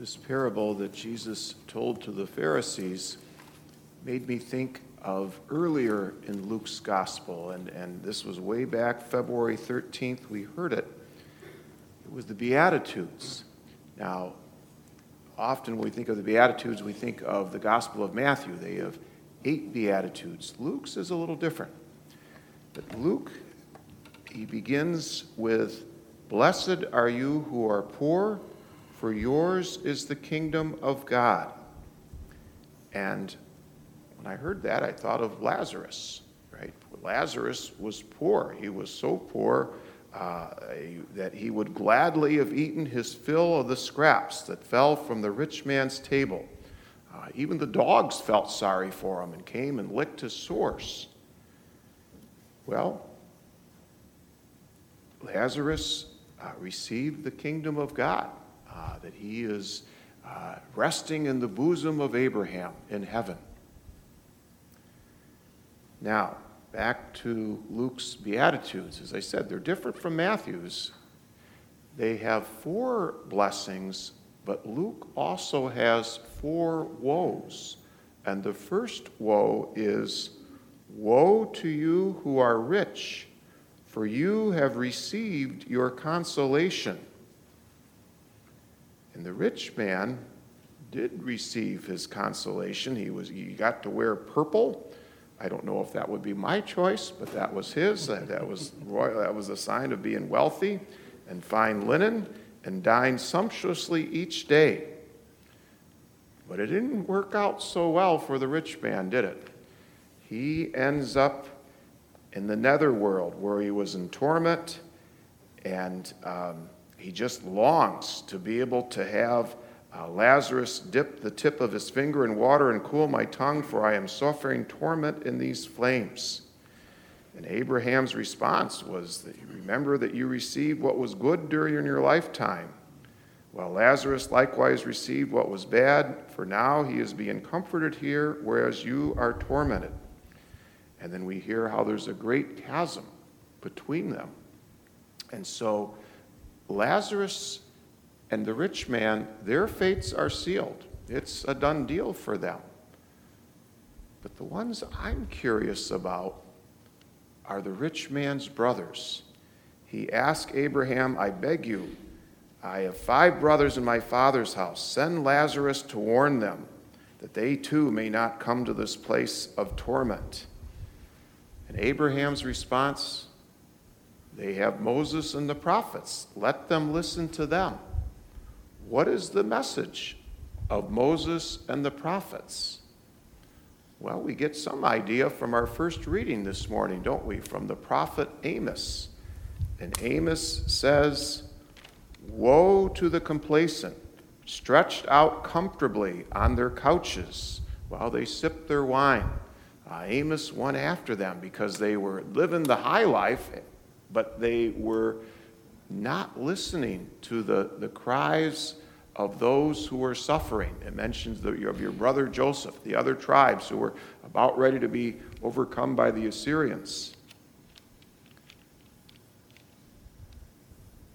This parable that Jesus told to the Pharisees made me think of earlier in Luke's gospel, and, and this was way back February 13th. We heard it. It was the Beatitudes. Now, often when we think of the Beatitudes, we think of the Gospel of Matthew. They have eight Beatitudes. Luke's is a little different. But Luke, he begins with Blessed are you who are poor for yours is the kingdom of God. And when I heard that, I thought of Lazarus, right? Lazarus was poor. He was so poor uh, that he would gladly have eaten his fill of the scraps that fell from the rich man's table. Uh, even the dogs felt sorry for him and came and licked his sores. Well, Lazarus uh, received the kingdom of God uh, that he is uh, resting in the bosom of Abraham in heaven. Now, back to Luke's Beatitudes. As I said, they're different from Matthew's. They have four blessings, but Luke also has four woes. And the first woe is Woe to you who are rich, for you have received your consolation. And the rich man did receive his consolation. He, was, he got to wear purple. I don't know if that would be my choice, but that was his. That, was, that was a sign of being wealthy and fine linen and dine sumptuously each day. But it didn't work out so well for the rich man, did it? He ends up in the netherworld where he was in torment and um, he just longs to be able to have uh, Lazarus dip the tip of his finger in water and cool my tongue, for I am suffering torment in these flames. And Abraham's response was that remember that you received what was good during your lifetime, while Lazarus likewise received what was bad, for now he is being comforted here, whereas you are tormented. And then we hear how there's a great chasm between them. And so Lazarus and the rich man, their fates are sealed. It's a done deal for them. But the ones I'm curious about are the rich man's brothers. He asked Abraham, I beg you, I have five brothers in my father's house. Send Lazarus to warn them that they too may not come to this place of torment. And Abraham's response they have Moses and the prophets. Let them listen to them. What is the message of Moses and the prophets? Well, we get some idea from our first reading this morning, don't we? From the prophet Amos. And Amos says, Woe to the complacent, stretched out comfortably on their couches while they sip their wine. Uh, Amos went after them because they were living the high life but they were not listening to the, the cries of those who were suffering. It mentions the, of your brother Joseph, the other tribes who were about ready to be overcome by the Assyrians.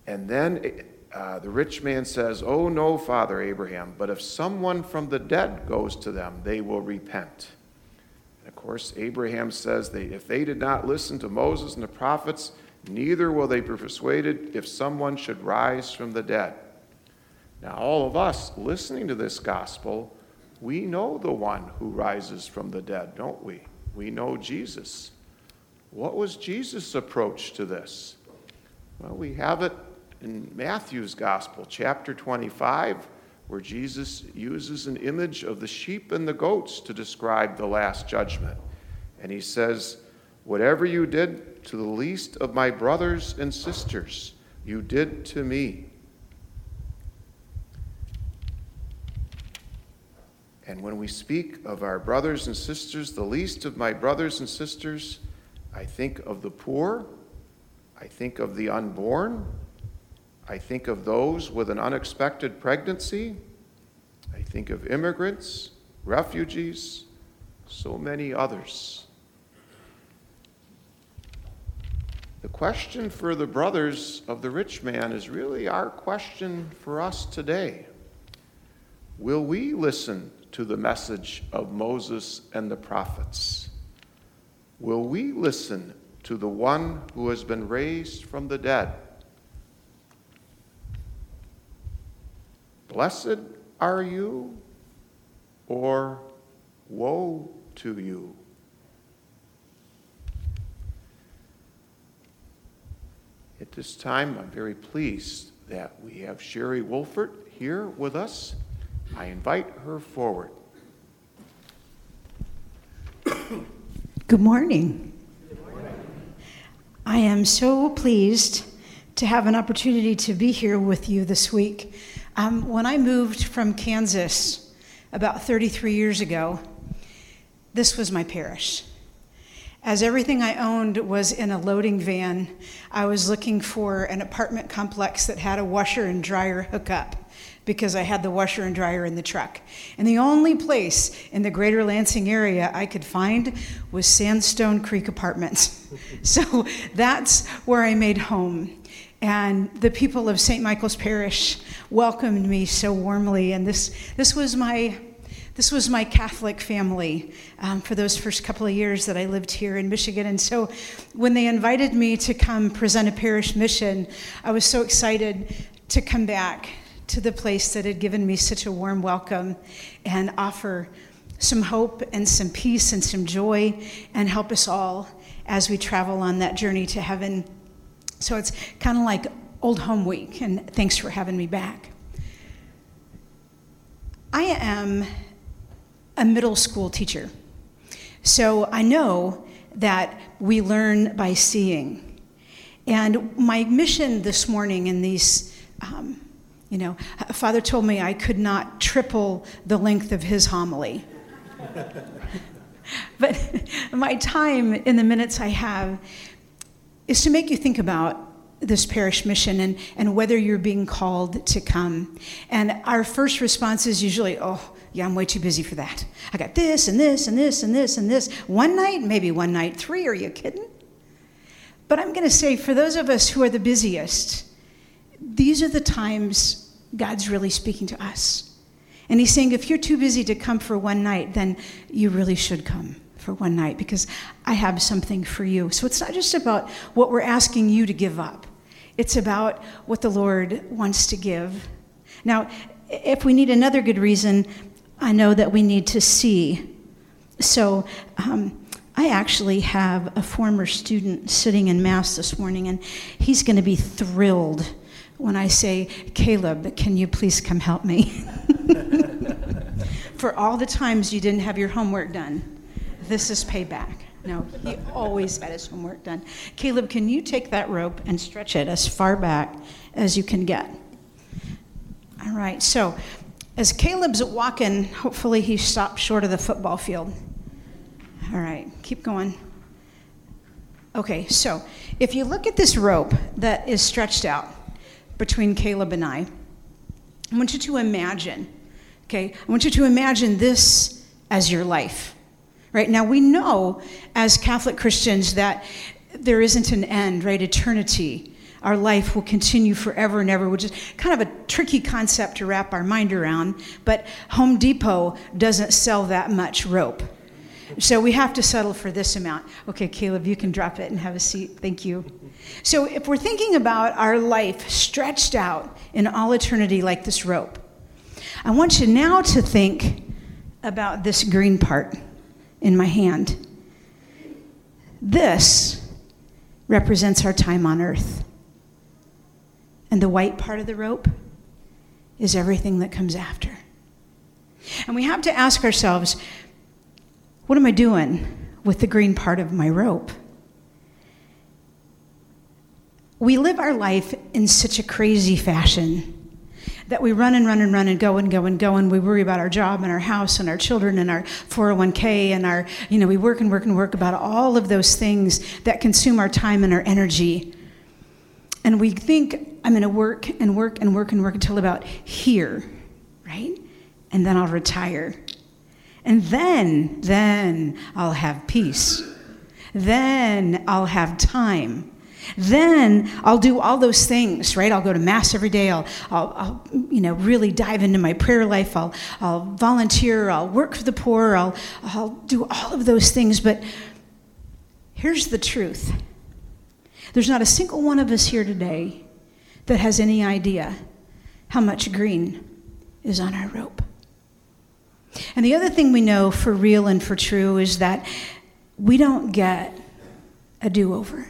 And then uh, the rich man says, Oh, no, Father Abraham, but if someone from the dead goes to them, they will repent. And of course, Abraham says that if they did not listen to Moses and the prophets, neither will they be persuaded if someone should rise from the dead. Now, all of us listening to this gospel, we know the one who rises from the dead, don't we? We know Jesus. What was Jesus' approach to this? Well, we have it in Matthew's gospel, chapter 25, where Jesus uses an image of the sheep and the goats to describe the last judgment. And he says, Whatever you did to the least of my brothers and sisters, you did to me. And when we speak of our brothers and sisters, the least of my brothers and sisters, I think of the poor, I think of the unborn, I think of those with an unexpected pregnancy, I think of immigrants, refugees, so many others. The question for the brothers of the rich man is really our question for us today. Will we listen to the message of Moses and the prophets? Will we listen to the one who has been raised from the dead? Blessed are you, or woe to you. This time, I'm very pleased that we have Sherry Wolfert here with us. I invite her forward. Good morning. I am so pleased to have an opportunity to be here with you this week. Um, when I moved from Kansas about 33 years ago, this was my parish. As everything I owned was in a loading van, I was looking for an apartment complex that had a washer and dryer hookup because I had the washer and dryer in the truck. And the only place in the greater Lansing area I could find was Sandstone Creek Apartments. so that's where I made home. And the people of St. Michael's Parish welcomed me so warmly. And this, this was my this was my Catholic family um, for those first couple of years that I lived here in Michigan. And so when they invited me to come present a parish mission, I was so excited to come back to the place that had given me such a warm welcome and offer some hope and some peace and some joy and help us all as we travel on that journey to heaven. So it's kind of like Old Home Week, and thanks for having me back. I am a middle school teacher, so I know that we learn by seeing. And my mission this morning in these um, you know, Father told me I could not triple the length of his homily. but my time in the minutes I have is to make you think about this parish mission and, and whether you're being called to come. And our first response is usually, oh, yeah, I'm way too busy for that. I got this and this and this and this and this. One night, maybe one night, three, are you kidding? But I'm going to say, for those of us who are the busiest, these are the times God's really speaking to us. And He's saying, if you're too busy to come for one night, then you really should come for one night because I have something for you. So it's not just about what we're asking you to give up, it's about what the Lord wants to give. Now, if we need another good reason, I know that we need to see. So, um, I actually have a former student sitting in Mass this morning, and he's going to be thrilled when I say, Caleb, can you please come help me? For all the times you didn't have your homework done, this is payback. No, he always had his homework done. Caleb, can you take that rope and stretch it as far back as you can get? All right, so as Caleb's walking, hopefully he stopped short of the football field. All right, keep going. Okay, so if you look at this rope that is stretched out, between Caleb and I. I want you to imagine, okay? I want you to imagine this as your life. Right now, we know as Catholic Christians that there isn't an end, right? Eternity. Our life will continue forever and ever, which is kind of a tricky concept to wrap our mind around. But Home Depot doesn't sell that much rope. So we have to settle for this amount. Okay, Caleb, you can drop it and have a seat. Thank you. So if we're thinking about our life stretched out in all eternity like this rope, I want you now to think about this green part in my hand. This represents our time on earth. And the white part of the rope is everything that comes after. And we have to ask ourselves what am I doing with the green part of my rope? We live our life in such a crazy fashion that we run and run and run and go and go and go and we worry about our job and our house and our children and our 401k and our, you know, we work and work and work about all of those things that consume our time and our energy. And we think, I'm going to work and work and work and work until about here, right? And then I'll retire. And then, then I'll have peace. Then I'll have time. Then I'll do all those things, right? I'll go to Mass every day. I'll, I'll, I'll, you know, really dive into my prayer life. I'll, I'll volunteer. I'll work for the poor. I'll, I'll do all of those things. But here's the truth there's not a single one of us here today that has any idea how much green is on our rope. And the other thing we know for real and for true is that we don't get a do over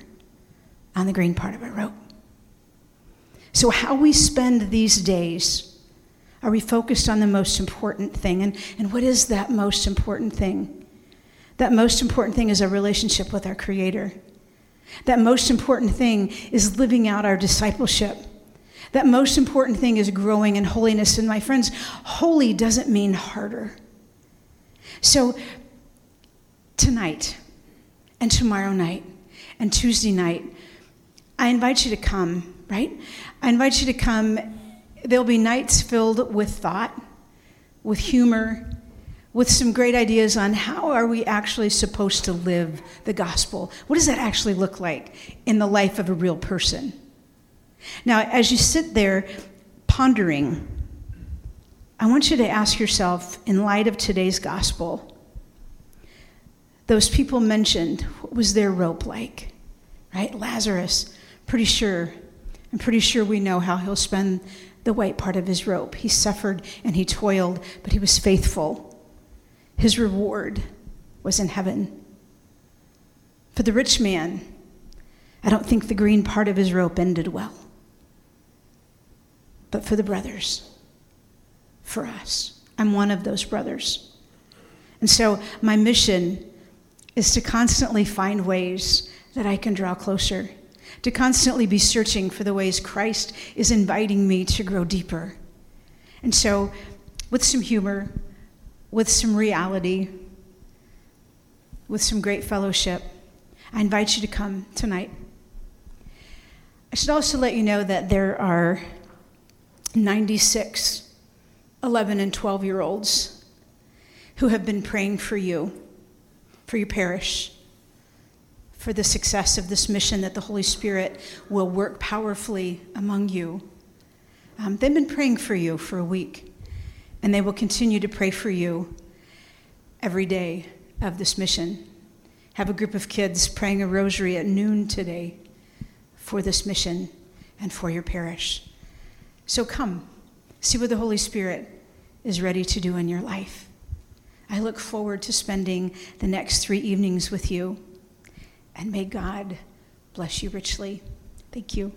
on the green part of our rope. So, how we spend these days, are we focused on the most important thing? And, and what is that most important thing? That most important thing is a relationship with our Creator. That most important thing is living out our discipleship. That most important thing is growing in holiness. And my friends, holy doesn't mean harder. So, tonight and tomorrow night and Tuesday night, I invite you to come, right? I invite you to come. There'll be nights filled with thought, with humor, with some great ideas on how are we actually supposed to live the gospel? What does that actually look like in the life of a real person? Now, as you sit there pondering, I want you to ask yourself, in light of today's gospel, those people mentioned, what was their rope like? Right? Lazarus, pretty sure, I'm pretty sure we know how he'll spend the white part of his rope. He suffered and he toiled, but he was faithful. His reward was in heaven. For the rich man, I don't think the green part of his rope ended well. But for the brothers, for us, I'm one of those brothers. And so my mission is to constantly find ways that I can draw closer to constantly be searching for the ways Christ is inviting me to grow deeper. And so, with some humor, with some reality, with some great fellowship, I invite you to come tonight. I should also let you know that there are 96 11 and 12 year olds who have been praying for you, for your parish for the success of this mission that the Holy Spirit will work powerfully among you. Um, they've been praying for you for a week, and they will continue to pray for you every day of this mission. Have a group of kids praying a rosary at noon today for this mission and for your parish. So come, see what the Holy Spirit is ready to do in your life. I look forward to spending the next three evenings with you. And may God bless you richly. Thank you.